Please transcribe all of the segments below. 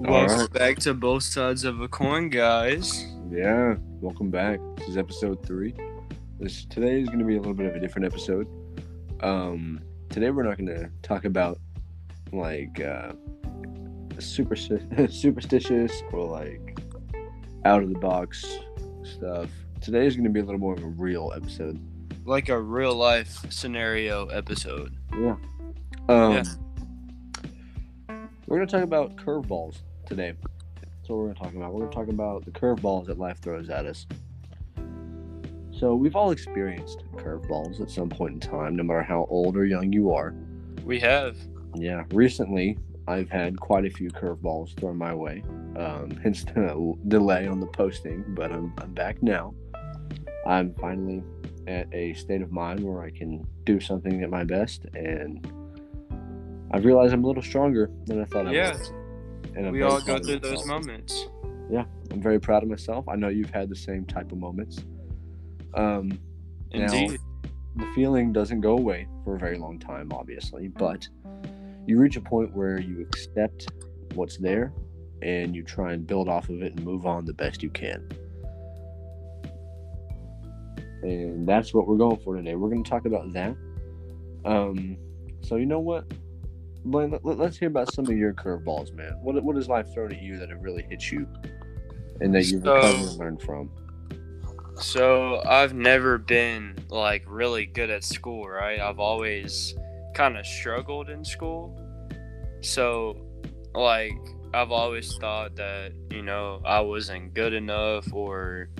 Welcome right. back to both sides of a coin, guys. Yeah, welcome back. This is episode three. This today is going to be a little bit of a different episode. Um, today we're not going to talk about like uh, super superstitious or like out of the box stuff. Today is going to be a little more of a real episode. Like a real life scenario episode. Yeah. Um, Yeah. We're going to talk about curveballs today. That's what we're going to talk about. We're going to talk about the curveballs that life throws at us. So, we've all experienced curveballs at some point in time, no matter how old or young you are. We have. Yeah. Recently, I've had quite a few curveballs thrown my way, um, hence the delay on the posting, but I'm, I'm back now. I'm finally at a state of mind where I can do something at my best, and I've realized I'm a little stronger than I thought I Yeah. was. And I'm We all go through those moments. Yeah, I'm very proud of myself. I know you've had the same type of moments. Um, Now- Indeed. the feeling doesn't go away for a very long time, obviously, but you reach a point where you accept what's there and you try and build off of it and move on the best you can. And that's what we're going for today. We're going to talk about that. Um, so you know what, Blaine, let, let's hear about some of your curveballs, man. What what has life thrown at you that have really hit you, and that you've So- recovered and learned from? So I've never been like really good at school, right? I've always kind of struggled in school. So like I've always thought that, you know, I wasn't good enough or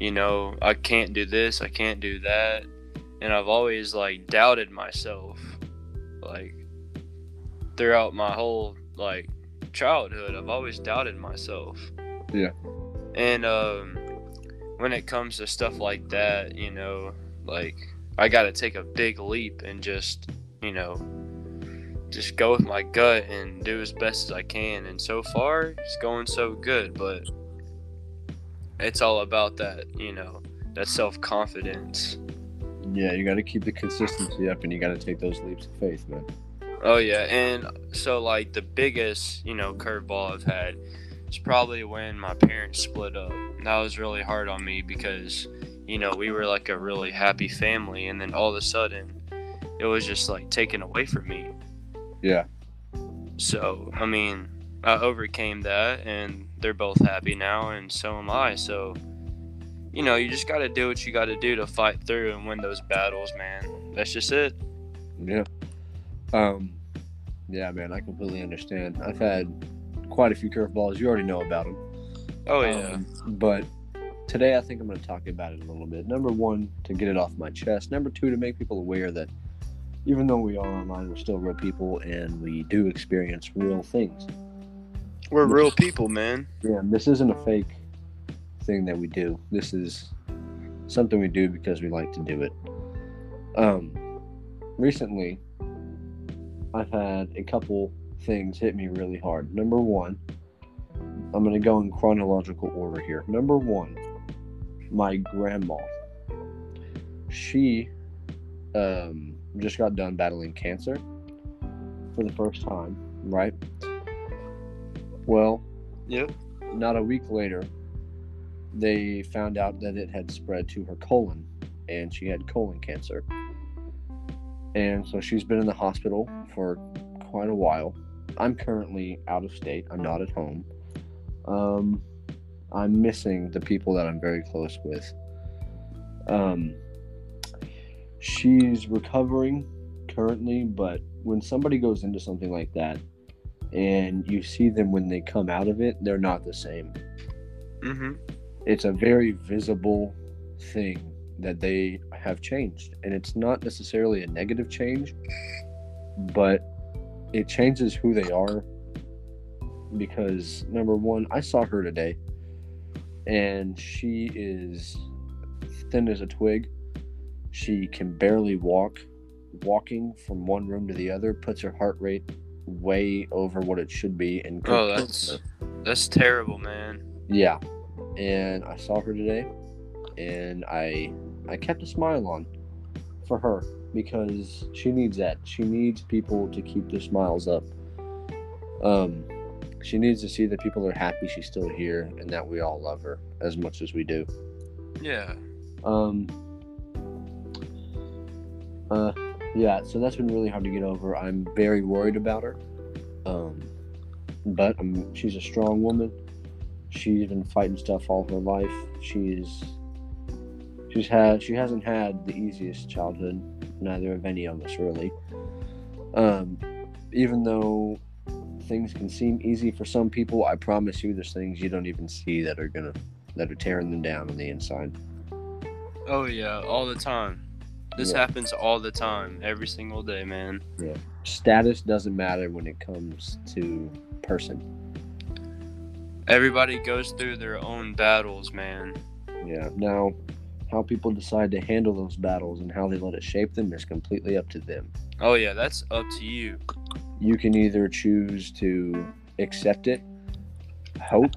you know, I can't do this, I can't do that. And I've always like doubted myself like throughout my whole like childhood. I've always doubted myself. Yeah. And um when it comes to stuff like that, you know, like I got to take a big leap and just, you know, just go with my gut and do as best as I can. And so far, it's going so good, but it's all about that, you know, that self confidence. Yeah, you got to keep the consistency up, and you got to take those leaps of faith, man. Oh yeah, and so like the biggest, you know, curveball I've had is probably when my parents split up. That was really hard on me because, you know, we were like a really happy family, and then all of a sudden, it was just like taken away from me. Yeah. So I mean, I overcame that, and they're both happy now, and so am I. So, you know, you just got to do what you got to do to fight through and win those battles, man. That's just it. Yeah. Um, yeah, man, I completely understand. I've had quite a few curveballs. You already know about them. Oh yeah. Um, but today I think I'm going to talk about it a little bit. Number one, to get it off my chest. Number two, to make people aware that even though we are online, we're still real people and we do experience real things. We're real people, man. Yeah, this isn't a fake thing that we do. This is something we do because we like to do it. Um, recently, I've had a couple things hit me really hard. Number one, I'm going to go in chronological order here. Number one, my grandma. She um, just got done battling cancer for the first time, right? Well, Yep. not a week later, they found out that it had spread to her colon and she had colon cancer. And so she's been in the hospital for quite a while. I'm currently out of state, I'm not at home. Um, I'm missing the people that I'm very close with. Um, she's recovering currently, but when somebody goes into something like that, and you see them when they come out of it, they're not the same. Mm-hmm. It's a very visible thing that they have changed. And it's not necessarily a negative change, but it changes who they are. Because, number one, I saw her today, and she is thin as a twig. She can barely walk. Walking from one room to the other puts her heart rate way over what it should be and could Oh, that's that's terrible, man. yeah and i saw her today and i i kept a smile on for her because she needs that she needs people to keep their smiles up um she needs to see that people are happy she's still here and that we all love her as much as we do. Yeah. Um. Uh, yeah. So that's been really hard to get over. I'm very worried about her. Um, but um, she's a strong woman. She's been fighting stuff all her life. She's she's had she hasn't had the easiest childhood. Neither of any of us really. Um, even though things can seem easy for some people, I promise you, there's things you don't even see that are gonna that are tearing them down on the inside. Oh yeah, all the time. This Yeah. happens all the time, every single day, man. Yeah. Status doesn't matter when it comes to person. Everybody goes through their own battles, man. Yeah. Now, how people decide to handle those battles and how they let it shape them is completely up to them. Oh yeah, that's up to you. You can either choose to accept it, hope,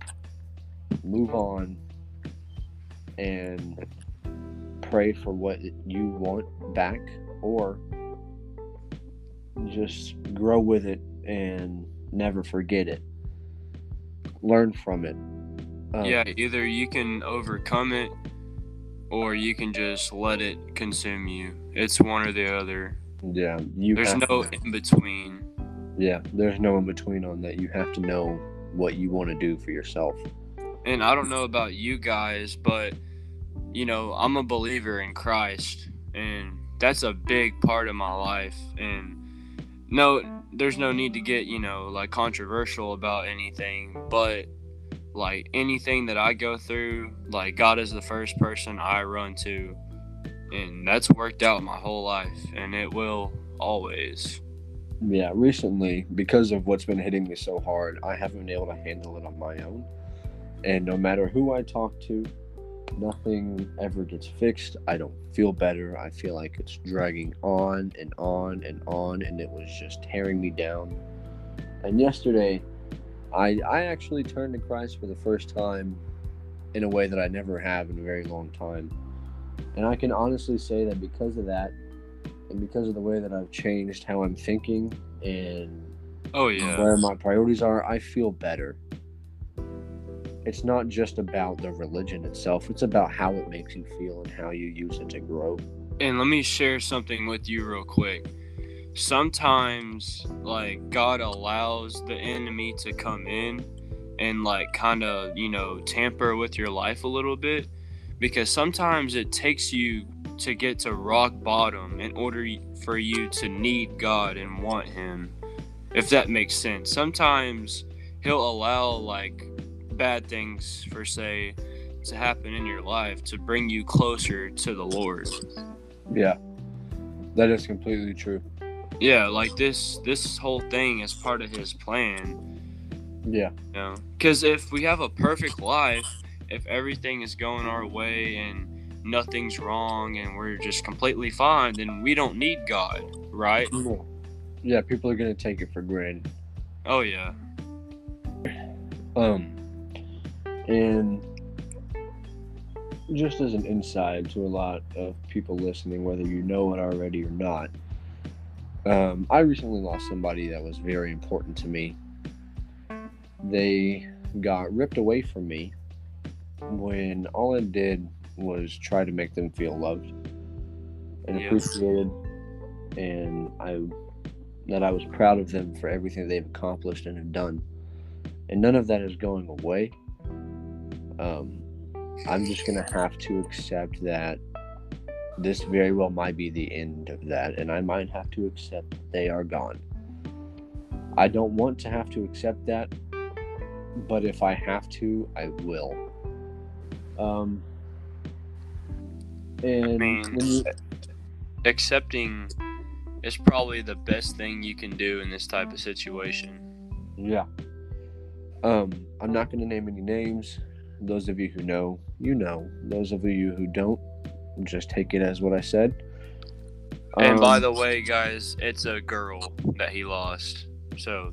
move on, and pray for what you want back, or just grow with it and never forget it. Learn from it. Um, Yeah, either you can overcome it or you can just let it consume you. It's one or the other. Yeah. You There's no to- in between. Yeah, there's no in between on that. You have to know what you want to do for yourself. And I don't know about you guys, but you know, I'm a believer in Christ and that's a big part of my life and no there's no need to get, you know, like controversial about anything, but like anything that I go through, like God is the first person I run to. And that's worked out my whole life and it will always. Yeah, recently, because of what's been hitting me so hard, I haven't been able to handle it on my own. And no matter who I talk to, nothing ever gets fixed. I don't feel better. I feel like it's dragging on and on and on, and it was just tearing me down. And yesterday, I I actually turned to Christ for the first time in a way that I never have in a very long time. And I can honestly say that because of that, and because of the way that I've changed how I'm thinking and Oh yeah. where my priorities are, I feel better. It's not just about the religion itself, it's about how it makes you feel and how you use it to grow. And let me share something with you real quick. Sometimes, like, God allows the enemy to come in and, like, kind of, you know, tamper with your life a little bit because sometimes it takes you to get to rock bottom in order for you to need God and want Him, if that makes sense. Sometimes He'll allow, like, bad things, for say, to happen in your life to bring you closer to the Lord. Yeah, that is completely true. Yeah, like this this whole thing is part of his plan, Yeah, you know. Cuz if we have a perfect life, if everything is going our way and nothing's wrong and we're just completely fine, then we don't need God, right? yeah, people are gonna take it for granted. Oh yeah. Um, and just as an insight to a lot of people listening, whether you know it already or not, um, I recently lost somebody that was very important to me. They got ripped away from me when all I did was try to make them feel loved and Yeah. appreciated, and I that I was proud of them for everything they've accomplished and have done and none of that is going away. Um, I'm just gonna have to accept that this very well might be the end of that, and I might have to accept they are gone. I don't want to have to accept that, but if I have to, I will. Um, and mean, you- Accepting is probably the best thing you can do in this type of situation. Yeah. Um, I'm not going to name any names. Those of you who know, you know. Those of you who don't, just take it as what I said. And by Um, the way, guys, it's a girl that he lost. So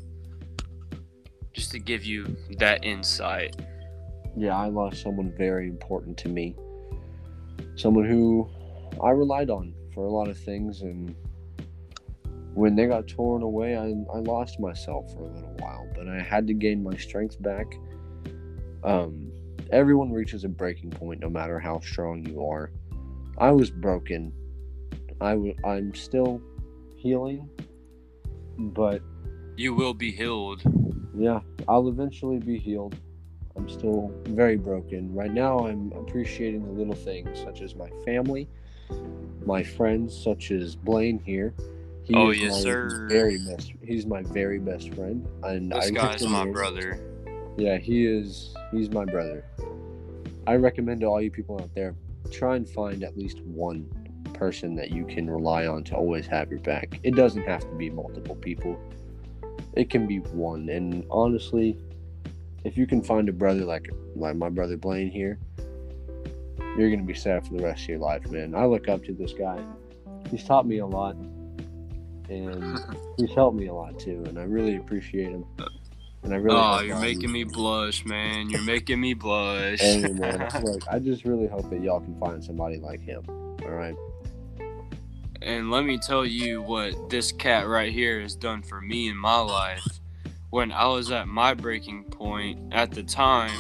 just to give you that insight. yeah, I lost someone very important to me. Someone who I relied on for a lot of things, and when they got torn away, I, I lost myself for a little while, but I had to gain my strength back. Um, everyone reaches a breaking point, no matter how strong you are. I was broken. I w- I'm still healing, but You will be healed. yeah, I'll eventually be healed. I'm still very broken. Right now, I'm appreciating the little things, such as my family, my friends, such as Blaine here. He Oh, yes, sir. Very best. He's my very best friend, and This I guy's my brother. Yeah, he is. He's my brother. I recommend to all you people out there, try and find at least one person that you can rely on to always have your back. It doesn't have to be multiple people. It can be one. And honestly, if you can find a brother like like my brother Blaine here, you're gonna be set for the rest of your life, man. I look up to this guy. He's taught me a lot, and he's helped me a lot too, and I really appreciate him. And I really oh, hope you're making me blush, man. You're making me blush. Hey, man, look, I just really hope that y'all can find somebody like him. All right. And let me tell you what this cat right here has done for me in my life. When I was at my breaking point at the time,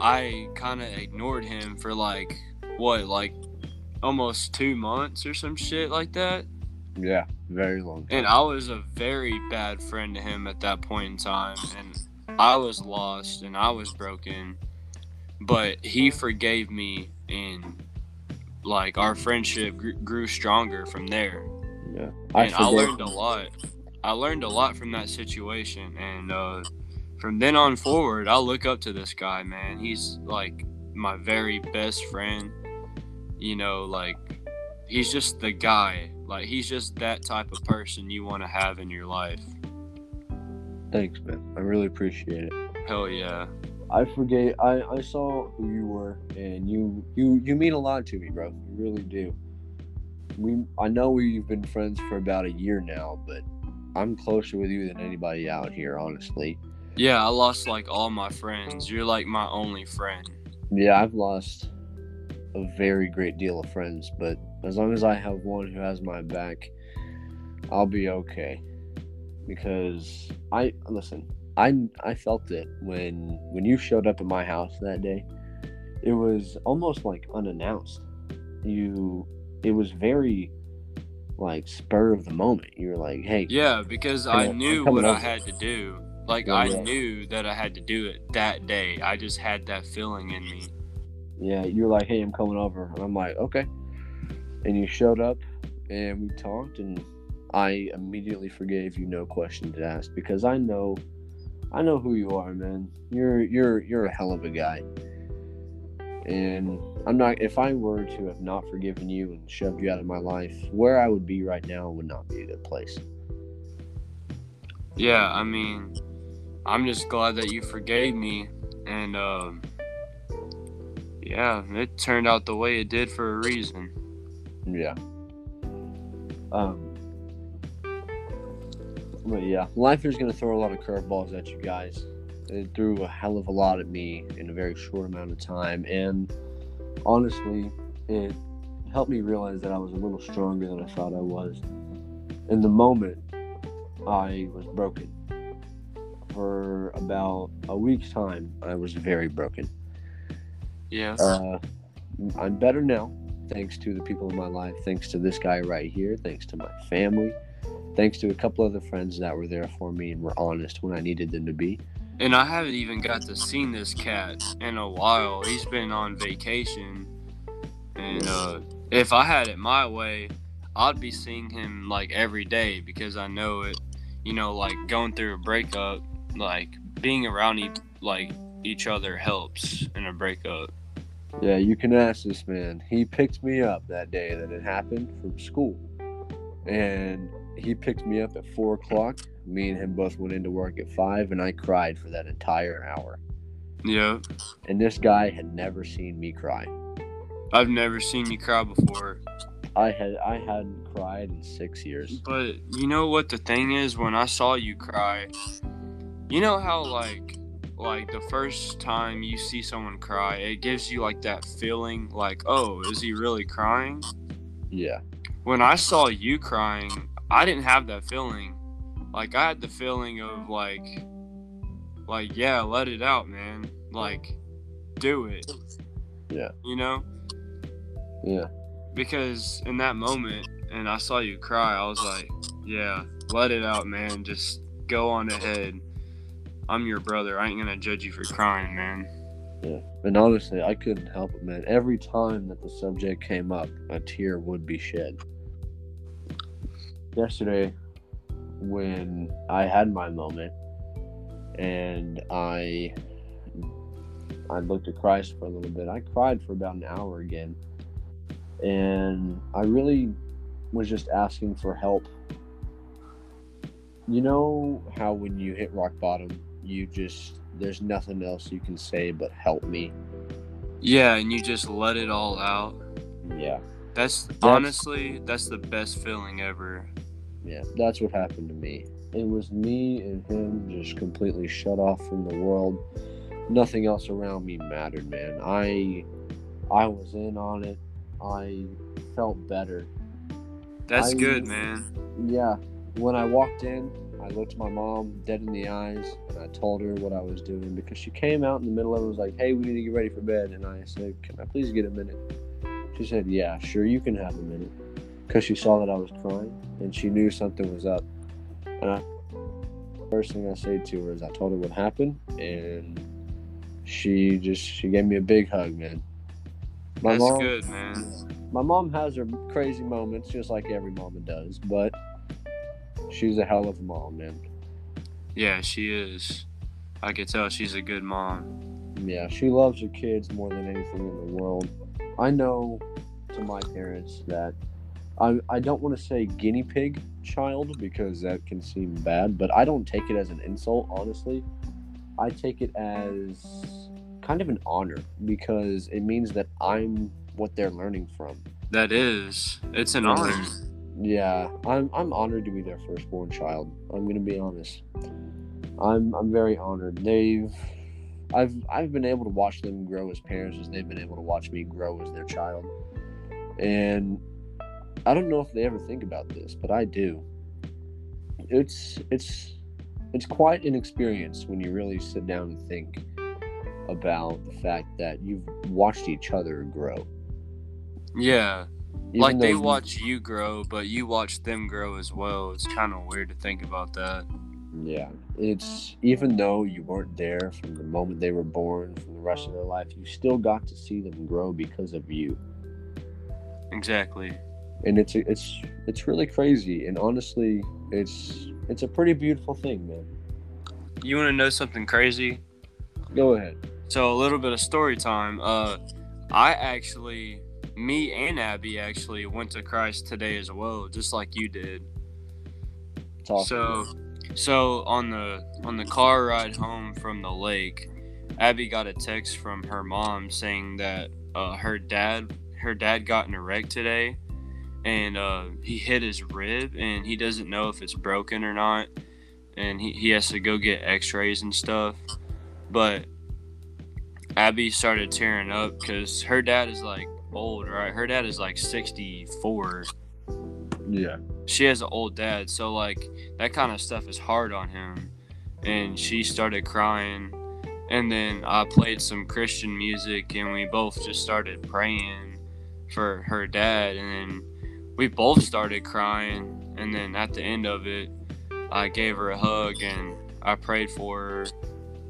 I kind of ignored him for like, what, like almost two months or some shit like that. Yeah, very long. And I was a very bad friend to him at that point in time. And I was lost and I was broken. But he forgave me and like our friendship gr- grew stronger from there Yeah, and I learned a lot. I learned a lot from that situation, and uh, from then on forward, I look up to this guy, man. He's like my very best friend. You know, like he's just the guy. Like he's just that type of person you want to have in your life. Thanks, man. I really appreciate it. Hell yeah. I forget. I I saw who you were, and you you you mean a lot to me, bro. You really do. We I know we've been friends for about a year now, but I'm closer with you than anybody out here, honestly. Yeah, I lost like all my friends. You're like my only friend. Yeah, I've lost a very great deal of friends, but as long as I have one who has my back, I'll be okay. Because I listen, I I felt it when when you showed up at my house that day. It was almost like unannounced. You it was very like spur of the moment. You were like, "Hey, Yeah, because I on, knew what I had to do. Like Yeah, I yeah. knew that I had to do it that day. I just had that feeling in me. Yeah, you're like, hey, I'm coming over. And I'm like, okay. And you showed up and we talked and I immediately forgave you no questions asked because I know I know who you are, man. You're you're you're a hell of a guy. And I'm not if I were to have not forgiven you and shoved you out of my life, where I would be right now would not be a good place. Yeah, I mean, I'm just glad that you forgave me, and um, yeah, it turned out the way it did for a reason. Yeah. Um. But yeah, life is gonna throw a lot of curveballs at you guys. It threw a hell of a lot at me in a very short amount of time, and honestly, it helped me realize that I was a little stronger than I thought I was. In the moment, I was broken. For about a week's time, I was very broken. Yes. Uh, I'm better now, thanks to the people in my life, thanks to this guy right here, thanks to my family, thanks to a couple other friends that were there for me and were honest when I needed them to be. and I haven't even got to see this cat in a while. He's been on vacation, and uh, if I had it my way, I'd be seeing him like every day because I know it. You know, like going through a breakup, like being around e- like each other helps in a breakup. Yeah, you can ask this man. He picked me up that day that it happened from school, and he picked me up at four o'clock. Me and him both went into work at five, and I cried for that entire hour. Yeah, And this guy had never seen me cry. I've never seen you cry before. I had I hadn't cried in six years. But you know what the thing is when I saw you cry, you know how like like the first time you see someone cry, it gives you like that feeling like, "Oh, is he really crying?" Yeah. When I saw you crying, I didn't have that feeling. Like I had the feeling of like, like yeah, let it out, man. Like, do it. Yeah. You know, Yeah. because in that moment, and I saw you cry. I was like, yeah, let it out, man. Just go on ahead. I'm your brother. I ain't gonna judge you for crying, man. Yeah. And honestly, I couldn't help it, man. Every time that the subject came up, a tear would be shed. Yesterday, when I had my moment and I I looked at Christ for a little bit, I cried for about an hour again. And I really was just asking for help. You know how when you hit rock bottom, you just there's nothing else you can say but help me. Yeah, and you just let it all out. Yeah. That's honestly, that's the best feeling ever. Yeah, that's what happened to me. It was me and him just completely shut off from the world. Nothing else around me mattered, man. I I was in on it. I felt better. That's I- good, man. Yeah. When I walked in, I looked my mom dead in the eyes and I told her what I was doing because she came out in the middle of it and was like, Hey, we need to get ready for bed and I said, Can I please get a minute? She said, Yeah, sure you can have a minute. Because she saw that I was crying and she knew something was up. And I first thing I said to her is I told her what happened and she just she gave me a big hug, man. My That's mom, good, man. my mom has her crazy moments, just like every mama does, but she's a hell of a mom, man. Yeah, she is. I could tell she's a good mom. Yeah, she loves her kids more than anything in the world. I know to my parents that I, I don't want to say guinea pig child because that can seem bad, but I don't take it as an insult, honestly. I take it as kind of an honor because it means that I'm what they're learning from. That is. It's an honor. Yeah, I'm I'm honored to be their firstborn child. I'm gonna be honest. I'm I'm very honored. They've I've I've been able to watch them grow as parents as they've been able to watch me grow as their child. And I don't know if they ever think about this, but I do. It's it's it's quite an experience when you really sit down and think about the fact that you've watched each other grow. Yeah. Even like they watch you grow, but you watch them grow as well. It's kind of weird to think about that. Yeah, it's even though you weren't there from the moment they were born, from the rest of their life, you still got to see them grow because of you, Exactly. and it's it's it's really crazy. And honestly, it's it's a pretty beautiful thing, man. You want to know something crazy? Go ahead. So a little bit of story time. Uh, I actually, me and Abby actually went to Christ today as well, just like you did. Talk. So, so on the on the car ride home from the lake, Abby got a text from her mom saying that uh, her dad her dad got in a wreck today, and uh, he hit his rib, and he doesn't know if it's broken or not, and he, he has to go get X-rays and stuff. But Abby started tearing up because her dad is like old, right? Her dad is like sixty four yeah, she has an old dad, so like that kind of stuff is hard on him. And she started crying, and then I played some Christian music, and we both just started praying for her dad, and then we both started crying, and then at the end of it, I gave her a hug and I prayed for her,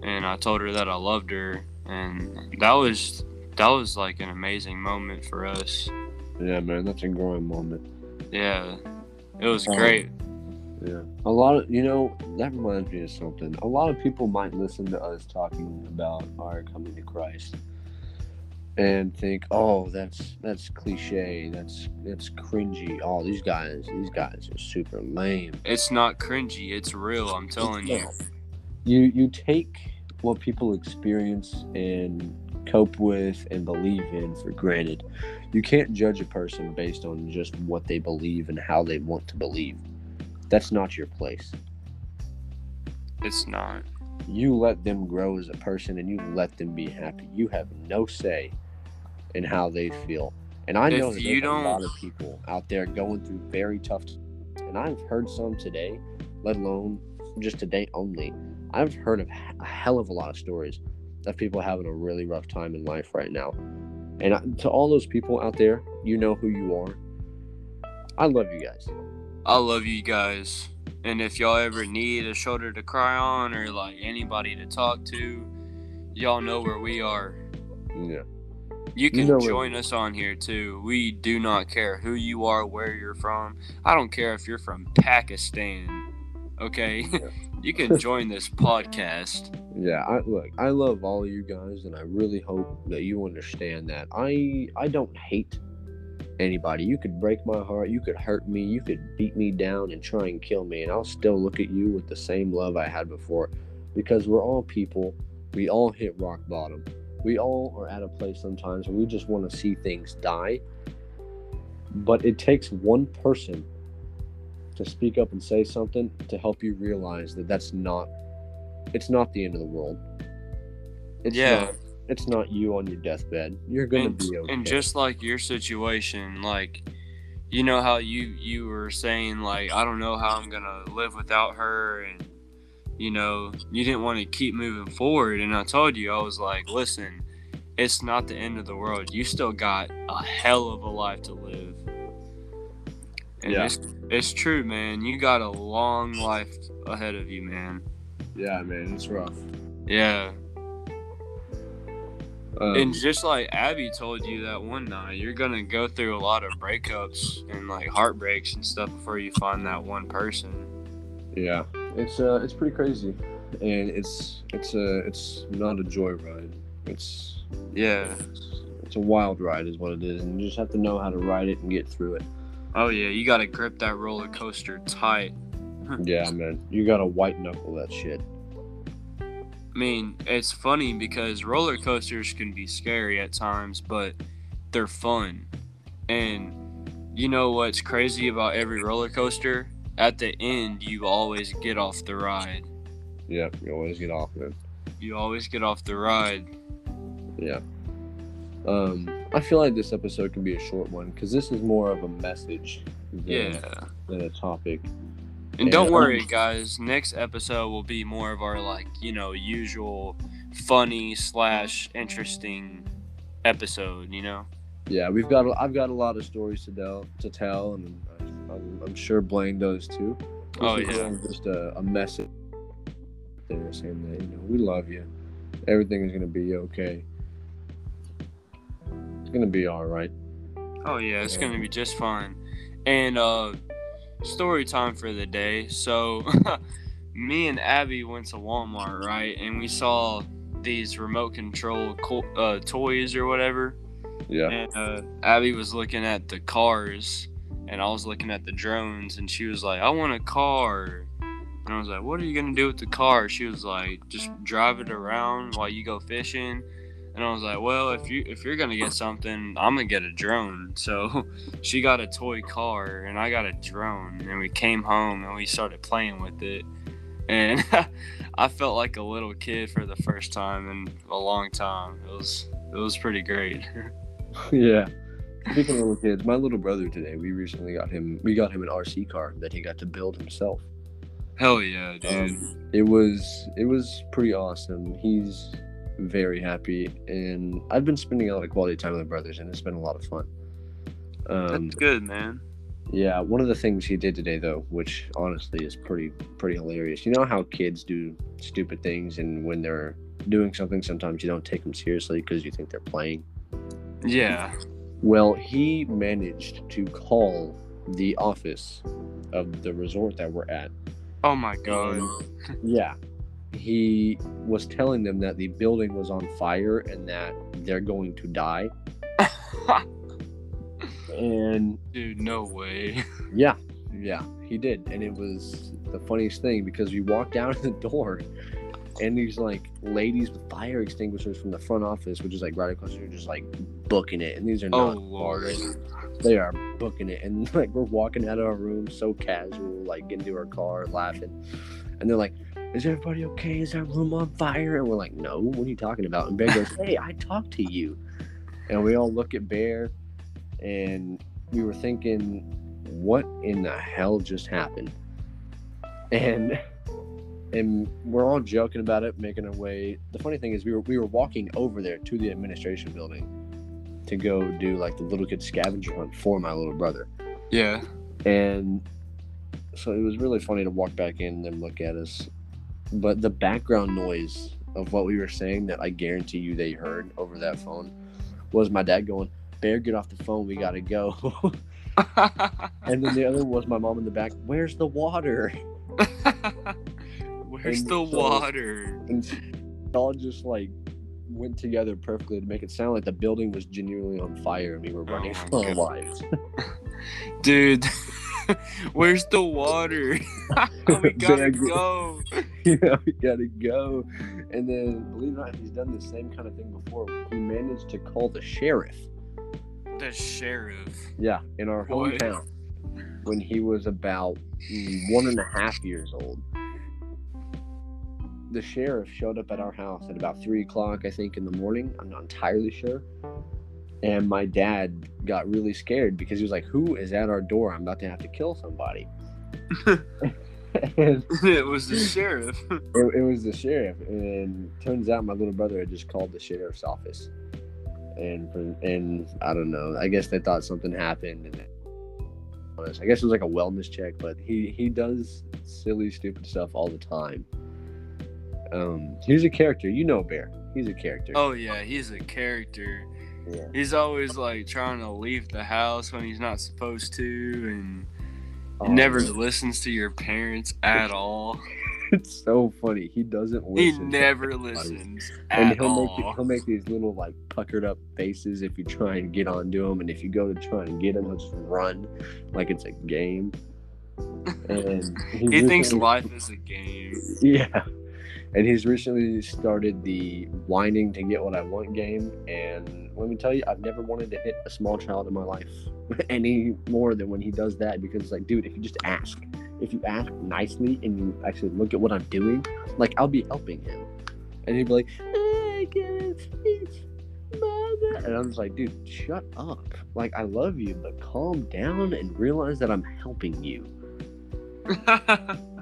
and I told her that I loved her, and that was that was like an amazing moment for us. yeah, man, that's a growing moment. Yeah, it was Um, great. Yeah, a lot of you know that reminds me of something. A lot of people might listen to us talking about our coming to Christ and think, "Oh, that's that's cliche. That's that's cringy. Oh, these guys, these guys are super lame." It's not cringy. It's real. I'm telling you. You you take what people experience and cope with and believe in for granted. You can't judge a person based on just what they believe and how they want to believe. That's not your place. It's not. You let them grow as a person and you let them be happy. You have no say in how they feel. And I know If that you there's a lot of people out there going through very tough and I've heard some today, let alone just today only. I've heard of a hell of a lot of stories of people having a really rough time in life right now. And to all those people out there, you know who you are. I love you guys. I love you guys. And if y'all ever need a shoulder to cry on or like anybody to talk to, y'all know where we are. Yeah. You can you know join us on here too. We do not care who you are, where you're from. I don't care if you're from Pakistan. Okay? You can join this podcast. Yeah, I look, I love all of you guys and I really hope that you understand that. I I don't hate anybody. You could break my heart, you could hurt me, you could beat me down and try and kill me and I'll still look at you with the same love I had before because we're all people. We all hit rock bottom we all are at a place sometimes where we just want to see things die. But it takes one person to speak up and say something to help you realize that that's not it's not the end of the world. It's yeah. Not, it's not you on your deathbed. You're gonna and, be okay. And just like your situation, like you know how you you were saying like I don't know how I'm gonna live without her and you know, you didn't want to keep moving forward. And I told you, I was like, listen, it's not the end of the world. You still got a hell of a life to live. And yeah. it's, it's true, man. You got a long life ahead of you, man. Yeah, man, it's rough. Yeah. Um, and just like Abby told you that one night, you're gonna go through a lot of breakups and like heartbreaks and stuff before you find that one person. Yeah, it's uh, it's pretty crazy, and it's it's a it's not a joyride. It's yeah, it's, it's a wild ride, is what it is, and you just have to know how to ride it and get through it. Oh yeah, you got to grip that roller coaster tight. yeah, man, you got to white knuckle that shit. I mean, it's funny because roller coasters can be scary at times, but they're fun. And you know what's crazy about every roller coaster? at the end, you always get off the ride. Yep, you always get off, man. You always get off the ride. Yeah. Um, I feel like this episode can be a short one because this is more of a message than, yeah. than a topic. And, and don't worry, um, guys. Next episode will be more of our like you know usual funny slash interesting episode. You know. Yeah, we've got. I've got a lot of stories to tell. To tell, and I'm, I'm sure Blaine does too. This oh yeah. Just a, a message there saying that you know we love you. Everything is gonna be okay. Gonna be all right. Oh yeah, it's yeah. gonna be just fine. And uh, story time for the day. So, me and Abby went to Walmart, right? And we saw these remote control uh, toys or whatever. Yeah. And uh, Abby was looking at the cars and I was looking at the drones, and she was like, "I want a car." And I was like, "What are you gonna do with the car?" She was like, "Just drive it around while you go fishing." And I was like, "Well, if you if you're gonna get something, I'm gonna get a drone." So she got a toy car, and I got a drone, and we came home and we started playing with it, and I felt like a little kid for the first time in a long time. It was it was pretty great. yeah. Speaking of little kids, my little brother today, we recently got him. We got him an RC car that he got to build himself. Hell yeah, dude! Um, it was it was pretty awesome. He's very happy, and I've been spending a lot of quality time with my brothers, and it's been a lot of fun. Um, That's good, man. Yeah, one of the things he did today, though, which honestly is pretty pretty hilarious. You know how kids do stupid things, and when they're doing something, sometimes you don't take them seriously because you think they're playing. Yeah. Well, he managed to call the office of the resort that we're at. Oh my god. And, yeah. He was telling them that the building was on fire and that they're going to die. and dude, no way. Yeah. Yeah, he did. And it was the funniest thing because we walked out of the door and these like ladies with fire extinguishers from the front office, which is like right across are just like booking it. And these are oh, not oh, Lord. They are booking it. And like we're walking out of our room so casual, like getting to our car, laughing. And they're like, Is everybody okay? Is our room on fire? And we're like, No, what are you talking about? And Bear goes, Hey, I talked to you. And we all look at Bear and we were thinking what in the hell just happened? And and we're all joking about it, making our way. The funny thing is, we were we were walking over there to the administration building to go do like the little kid scavenger hunt for my little brother, Yeah. and so it was really funny to walk back in and look at us. But the background noise of what we were saying that I guarantee you they heard over that phone was my dad going, "Bear, get off the phone, we gotta go." and then the other was my mom in the back, "Where's the water?" Where's And the so- water? and it all just like went together perfectly to make it sound like the building was genuinely on fire and we were oh running Oh for our lives. Dude, where's the water? Oh, we gotta go. yeah, we gotta go. And then, believe it or not, he's done the same kind of thing before. He managed to call the sheriff. The sheriff. Yeah, in our hometown when he was about one and a half years old. The sheriff showed up at our house at about three o'clock, I think, in the morning. I'm not entirely sure. And my dad got really scared because he was like, Who is at our door? I'm about to have to kill somebody. and it was the sheriff. it, it was the sheriff. And turns out my little brother had just called the sheriff's office. And and I don't know. I guess they thought something happened. And I guess it was like a wellness check, but he he does silly, stupid stuff all the time. Um, he's a character. You know, Bear. He's a character. Oh yeah, he's a character. Yeah. He's always like trying to leave the house when he's not supposed to, and Oh, never man. listens to your parents at all. It's so funny. He doesn't listen. to He never listens And he'll make he'll make these little like puckered up faces if you try and get onto him, and if you go to try and get him, he'll just run like it's a game. And he thinks life is a game. Yeah. And he's recently started the whining to get what I want game. And let me tell you, I've never wanted to hit a small child in my life any more than when he does that because it's like, dude, if you just ask, if you ask nicely and you actually look at what I'm doing, like I'll be helping him. And he'd be like, I can't it's mama. And I'm just like, dude, shut up. Like, I love you, but calm down and realize that I'm helping you.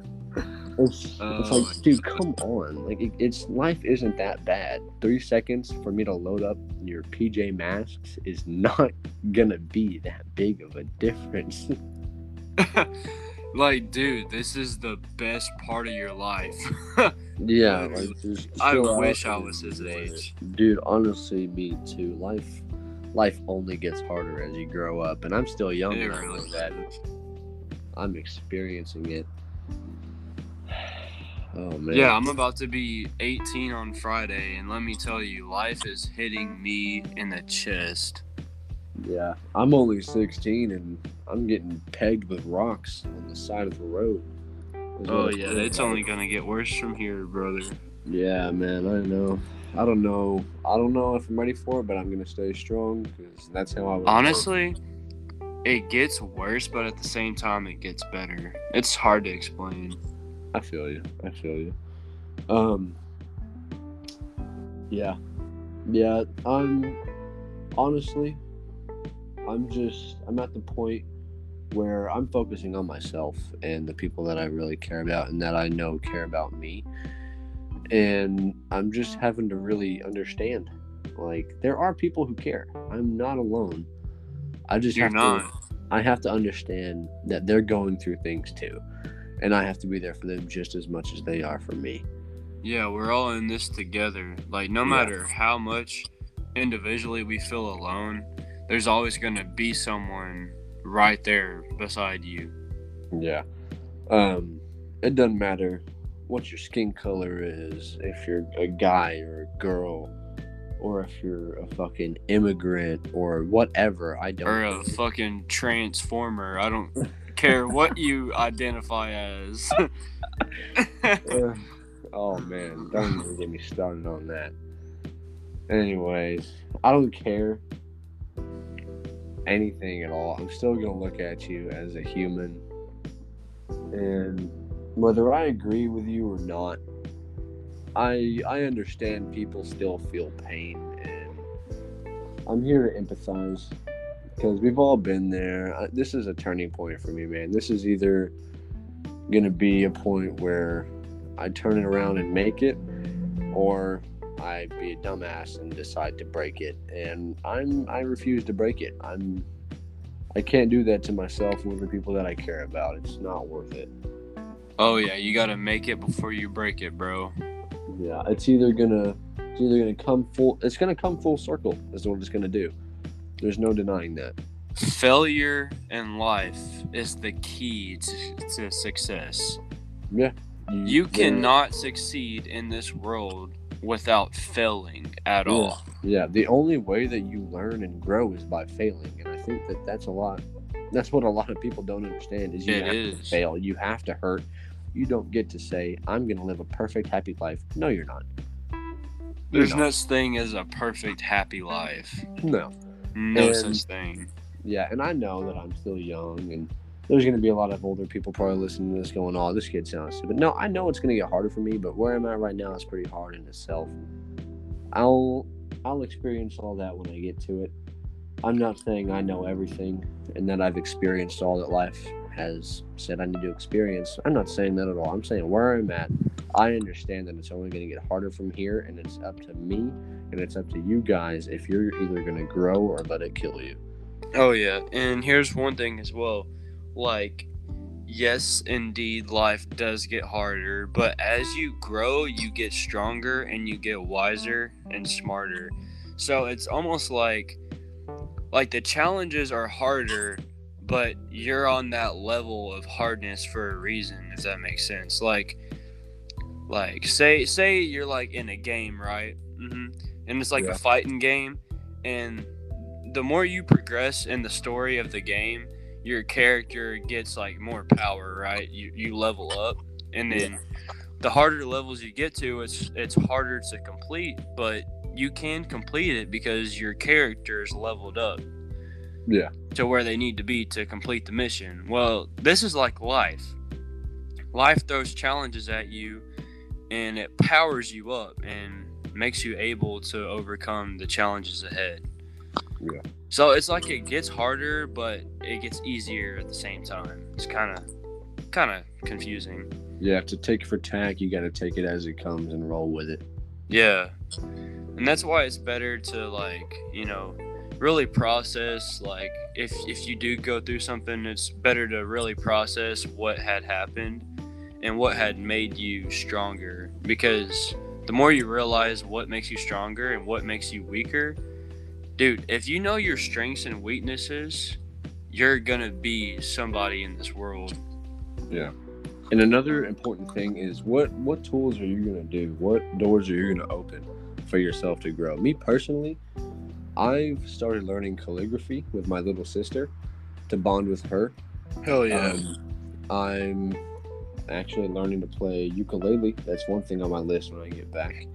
It's, it's Oh like, my dude, come on. Like, it, it's life isn't that bad. Three seconds for me to load up your PJ Masks is not gonna be that big of a difference. like, dude, this is the best part of your life. yeah, Like, I wish I was his age. dude. Honestly, me too. Life, life only gets harder as you grow up, and I'm still young. It and I know really that. I'm experiencing it. Oh man. Yeah, I'm about to be 18 on Friday, and let me tell you, life is hitting me in the chest. Yeah, I'm only 16 and I'm getting pegged with rocks on the side of the road. what Oh yeah, it's only gonna get worse from here, brother. Yeah, man, I know. I don't know. I don't know if I'm ready for it, but I'm gonna stay strong because that's how I. Honestly, it gets worse, but at the same time, it gets better. It's hard to explain. I feel you. I feel you. Um. Yeah, yeah. I'm honestly, I'm just. I'm at the point where I'm focusing on myself and the people that I really care about and that I know care about me. And I'm just having to really understand. Like there are people who care. I'm not alone. I just You're have not. to I have to understand that they're going through things too. And I have to be there for them just as much as they are for me. Yeah, we're all in this together. Like, no Yeah. matter how much individually we feel alone, there's always gonna be someone right there beside you. Yeah. Um, it doesn't matter what your skin color is, if you're a guy or a girl, or if you're a fucking immigrant or whatever. I don't. Or a fucking transformer. I don't care what you identify as. Uh, oh man, don't even get me started on that. Anyways, I don't care anything at all. I'm still gonna look at you as a human, and whether I agree with you or not, I I understand people still feel pain, and I'm here to empathize because we've all been there. This is a turning point for me, man. This is either going to be a point where I turn it around and make it, or I be a dumbass and decide to break it. And I'm I refuse to break it. I'm I can't do that to myself or the people that I care about. It's not worth it. Oh yeah, you gotta make it before you break it, bro. Yeah, it's either gonna it's either gonna come full it's gonna come full circle is what it's gonna do. There's no denying that. Failure in life is the key to, to success. Yeah. You cannot succeed in this world without failing at Yeah. all. Yeah, the only way that you learn and grow is by failing, and I think that that's a lot. That's what a lot of people don't understand is you It have to fail, you have to hurt. You don't get to say I'm going to live a perfect happy life. No, you're not. You're There's not. no such thing as a perfect happy life. No. No And- such thing. Yeah, and I know that I'm still young, and there's going to be a lot of older people probably listening to this going, "Oh, this kid sounds stupid." No, I know it's going to get harder for me, but where I'm at right now is pretty hard in itself. I'll I'll experience all that when I get to it. I'm not saying I know everything and that I've experienced all that life has said I need to experience. I'm not saying that at all. I'm saying where I'm at, I understand that it's only going to get harder from here, and it's up to me and it's up to you guys if you're either going to grow or let it kill you. Oh yeah, and here's one thing as well. Like, yes, indeed, life does get harder, but as you grow, you get stronger and you get wiser and smarter. So it's almost like, like the challenges are harder, but you're on that level of hardness for a reason. If that makes sense. Like, like say say you're like in a game, right? hmm And it's like Yeah. a fighting game, and the more you progress in the story of the game, your character gets like more power, right? You you level up, and then the harder levels you get to, it's it's harder to complete, but you can complete it because your character is leveled up Yeah. to where they need to be to complete the mission. Well, this is like life. Life throws challenges at you and it powers you up and makes you able to overcome the challenges ahead. Yeah. So it's like it gets harder, but it gets easier at the same time. It's kind of kind of confusing. Yeah, to take for tack, you got to take it as it comes and roll with it. Yeah. And that's why it's better to like, you know, really process like if if you do go through something, it's better to really process what had happened and what had made you stronger because the more you realize what makes you stronger and what makes you weaker, dude, if you know your strengths and weaknesses, you're to be somebody in this world. Yeah. And another important thing is what what tools are you to do? What doors are you to open for yourself to grow? Me personally, I've started learning calligraphy with my little sister to bond with her. Hell Um, I'm actually learning to play ukulele. That's one thing on my list when I get back.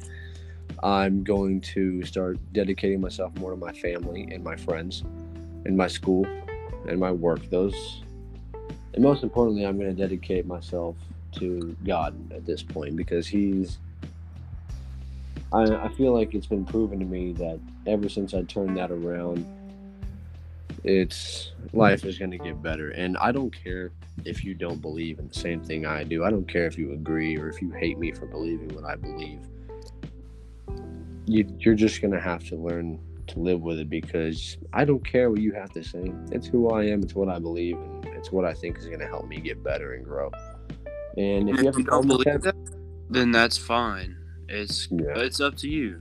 I'm going to start dedicating myself more to my family and my friends and my school and my work. Those, and most importantly, I'm going to dedicate myself to God at this point because He's. I, I feel like it's been proven to me that ever since I turned that around, it's life is going to get better. And I don't care if you don't believe in the same thing I do. I don't care if you agree or if you hate me for believing what I believe. You, you're just going to have to learn to live with it because I don't care what you have to say. It's who I am, it's what I believe, and it's what I think is going to help me get better and grow. And if you a you don't believe that, then that's fine. It's Yeah. it's up to you.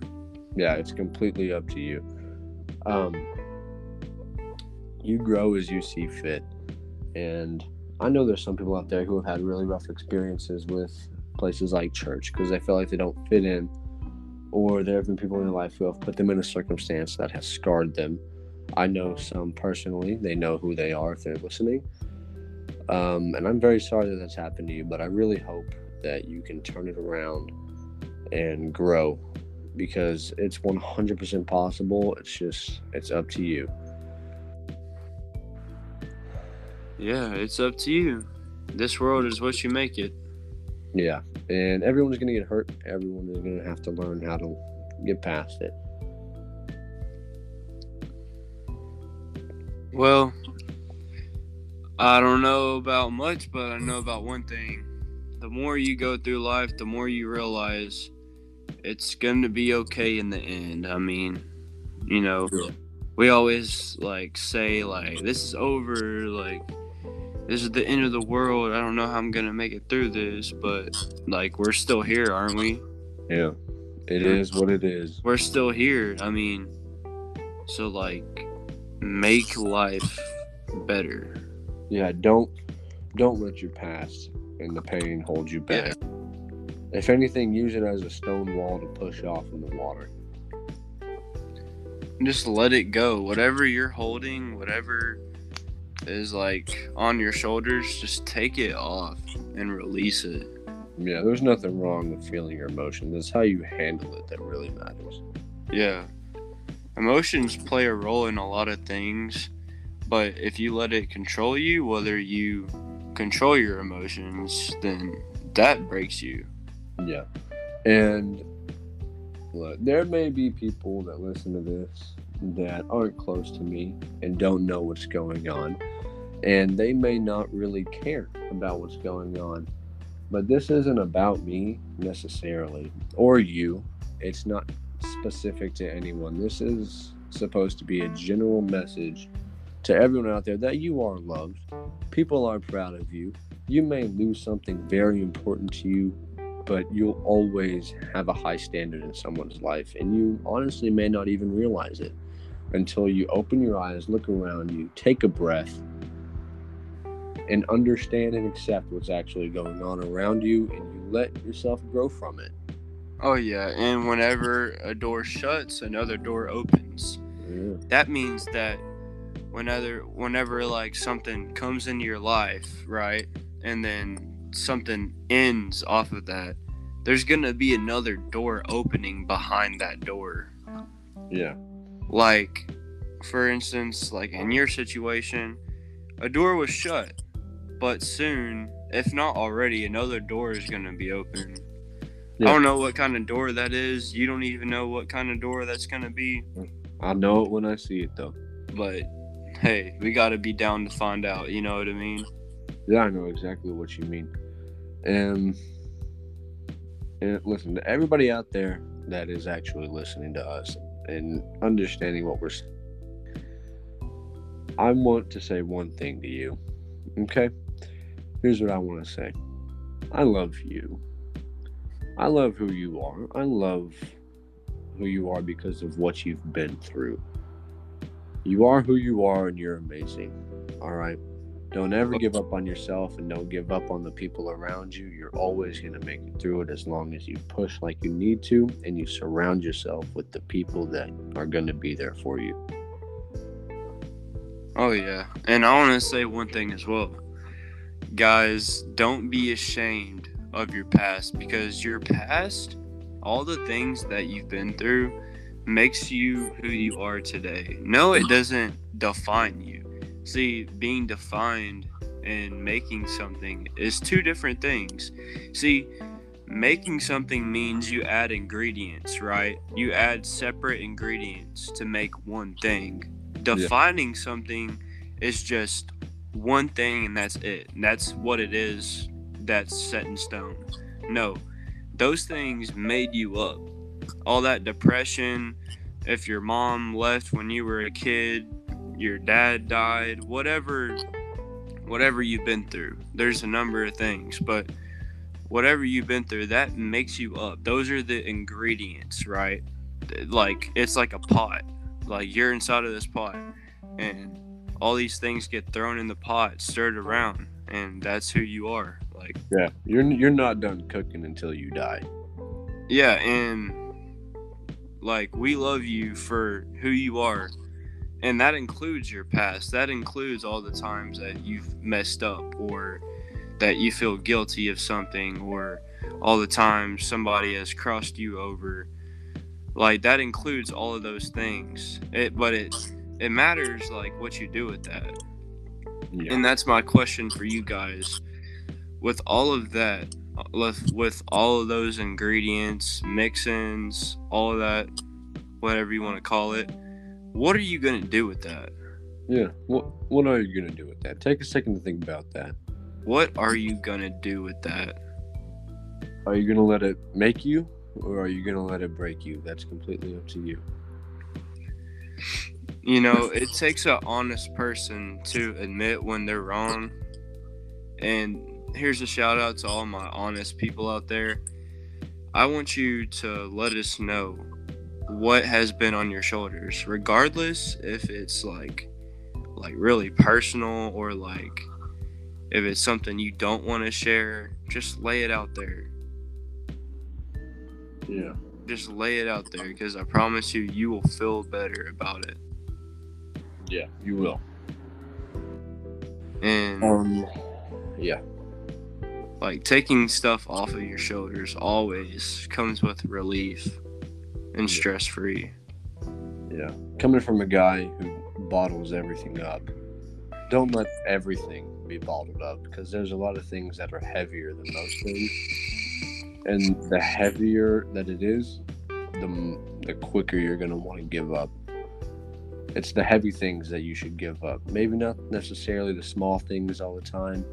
yeah, it's completely up to you. Um, you grow as you see fit, and I know there's some people out there who have had really rough experiences with places like church because they feel like they don't fit in, or there have been people in their life who have put them in a circumstance that has scarred them. I know some personally; they know who they are if they're listening. Um, and I'm very sorry that that's happened to you, but I really hope that you can turn it around and grow because it's 100% possible. It's just, it's up to you. Yeah, it's up to you. This world is what you make it. Yeah. And everyone's going to get hurt. Everyone is going to have to learn how to get past it. Well, I don't know about much, but I know about one thing. The more you go through life, the more you realize it's going to be okay in the end. I mean, you know, Yeah. we always like say like this is over, like this is the end of the world. I don't know how I'm going to make it through this, but like we're still here, aren't we? Yeah. It is what it is. We're still here. I mean, so like make life better. Yeah, don't don't let your past and the pain hold you Yeah. If anything, use it as a stone wall to push off in the water. just let it go. Whatever you're holding, whatever is like on your shoulders, just take it off and release it. Yeah, there's nothing wrong with feeling your emotions. It's how you handle it that really matters. Yeah. Emotions play a role in a lot of things, but if you let it control you, whether you control your emotions, then that breaks you. Yeah. And look, there may be people that listen to this that aren't close to me and don't know what's going on. And they may not really care about what's going on. But this isn't about me necessarily or you. It's not specific to anyone. This is supposed to be a general message to everyone out there that you are loved. People are proud of you. You may lose something very important to you but you'll always have a high standard in someone's life and you honestly may not even realize it until you open your eyes look around you take a breath and understand and accept what's actually going on around you and you let yourself grow from it Oh, yeah. And whenever a door shuts, another door opens. yeah that means that whenever whenever like something comes into your life right and then something ends off of that there's gonna be another door opening behind that door yeah like for instance like in your situation a door was shut but soon if not already another door is gonna be open Yeah. i don't know what kind of door that is you don't even know what kind of door that's gonna be i know it when i see it though but hey, we got to be down to find out. You know what I mean? Yeah, I know exactly what you mean. And and listen, to everybody out there that is actually listening to us and understanding what we're saying, I want to say one thing to you. Okay? Here's what I want to say. I love you. I love who you are. I love who you are because of what you've been through. You are who you are and you're amazing. All right? Don't ever give up on yourself and don't give up on the people around you. You're always going to make it through it as long as you push like you need to and you surround yourself with the people that are going to be there for you. Oh, yeah. And I want to say one thing as well. Guys, don't be ashamed of your past because your past, all the things that you've been through, makes you who you are today. No, it doesn't define you. See, being defined and making something is two different things. See, making something means you add ingredients, right? You add separate ingredients to make one thing. Defining something is just one thing and that's it. And that's what it is that's set in stone. No, those things made you up. All that depression, if your mom left when you were a kid, your dad died, whatever whatever you've been through. There's a number of things, but whatever you've been through, that makes you up. Those are the ingredients, right? Like it's like a pot. Like you're inside of this pot and all these things get thrown in the pot, stirred around, and that's who you are. Like Yeah, you're you're not done cooking until you die. Yeah, and like we love you for who you are. And that includes your past. That includes all the times that you've messed up or that you feel guilty of something or all the times somebody has crossed you over. Like that includes all of those things. It but it it matters like what you do with that. Yeah. And that's my question for you guys. With all of that, with, with all of those ingredients, mix-ins, all of that, whatever you want to call it, what are you going to do with that? Yeah. What What are you gonna do with that? Take a second to think about that. What are you gonna do with that? Are you gonna let it make you, or are you gonna let it break you? That's completely up to you. You know, it takes an honest person to admit when they're wrong. And here's a shout out to all my honest people out there. I want you to let us know what has been on your shoulders, regardless if it's like like really personal or like if it's something you don't want to share, just lay it out there. Yeah. Just lay it out there because I promise you, you will feel better about it. Yeah. You will. And Um. Yeah. like taking stuff off of your shoulders always comes with relief and stress free. Yeah. Coming from a guy who bottles everything up, don't let everything be bottled up because there's a lot of things that are heavier than most things. And the heavier that it is, the, the quicker you're going to want to give up. It's the heavy things that you should give up. Maybe not necessarily the small things all the time,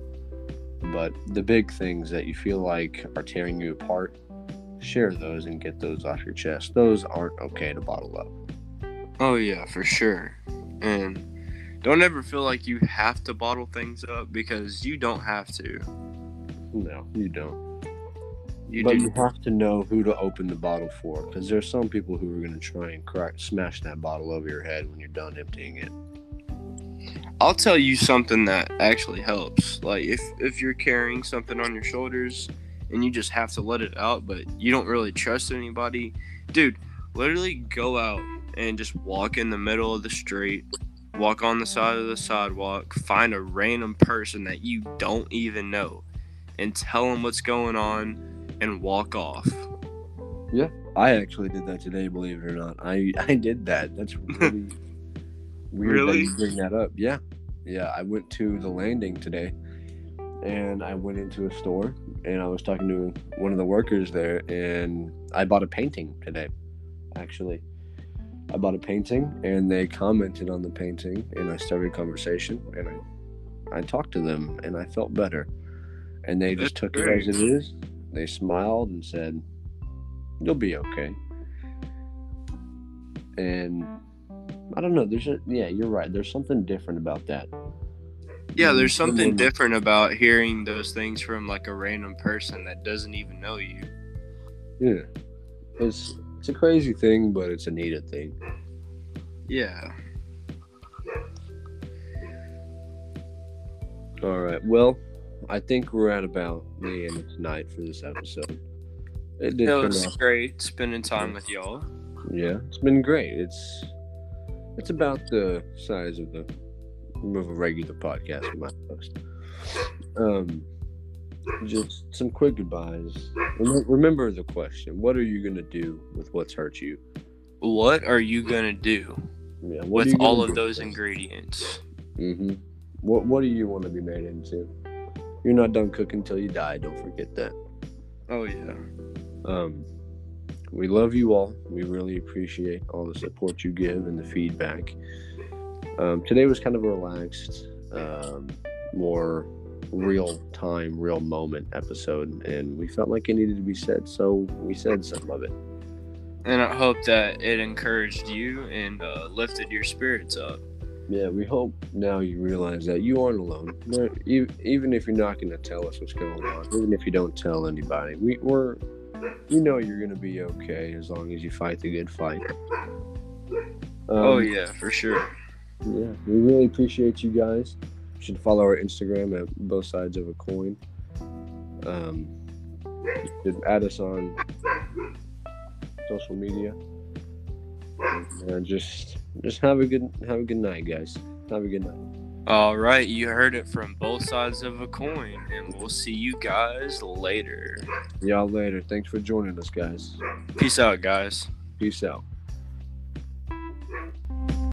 but the big things that you feel like are tearing you apart, share those and get those off your chest. Those aren't okay to bottle up. Oh yeah, for sure. And don't ever feel like you have to bottle things up because you don't have to. No, you don't. You but do. you have to know who to open the bottle for, because there's some people who are going to try and crack, smash that bottle over your head when you're done emptying it. I'll tell you something that actually helps. Like if if you're carrying something on your shoulders and you just have to let it out, but you don't really trust anybody, dude, literally go out and just walk in the middle of the street, walk on the side of the sidewalk, find a random person that you don't even know, and tell them what's going on, and walk off. Yeah, I actually did that today, believe it or not. I I did that. That's really weird that Really? you bring that up. Yeah, yeah. I went to the landing today, and I went into a store, and I was talking to one of the workers there, and I bought a painting today. Actually, I bought a painting, and they commented on the painting, and I started a conversation, and I I talked to them, and I felt better, and they just took it as it is. They smiled and said, "You'll be okay." And I don't know. There's a yeah. You're right. There's something different about that. Yeah, there's something different about hearing those things from like a random person that doesn't even know you. Yeah, it's it's a crazy thing, but it's a needed thing. Yeah. All right. Well, I think we're at about the end of tonight for this episode. It did It was great spending time with y'all. Yeah, it's been great. It's it's about the size of the of a regular podcast we my post. Um, just some quick goodbyes. Remember the question: What are you gonna do with what's hurt you? What are you gonna do Yeah, with gonna all do of those ingredients? Mm-hmm. What What do you want to be made into? You're not done cooking till you die. Don't forget that. Oh yeah. Um, we love you all. We really appreciate all the support you give and the feedback. Um, today was kind of a relaxed, um, more real time, real moment episode, and we felt like it needed to be said, so we said some of it. And I hope that it encouraged you and uh, lifted your spirits up. Yeah, we hope now you realize that you aren't alone. Even if you're not going to tell us what's going on, even if you don't tell anybody, we, we're we know you're going to be okay as long as you fight the good fight. oh Um, yeah, for sure. Yeah, we really appreciate you guys. You should follow our Instagram at both sides of a coin. Um, should add us on social media. And, just just have a good have a good night, guys. Have a good night. All right, you heard it from both sides of a coin, and we'll see you guys later. Y'all later. Thanks for joining us, guys. Peace out, guys. Peace out.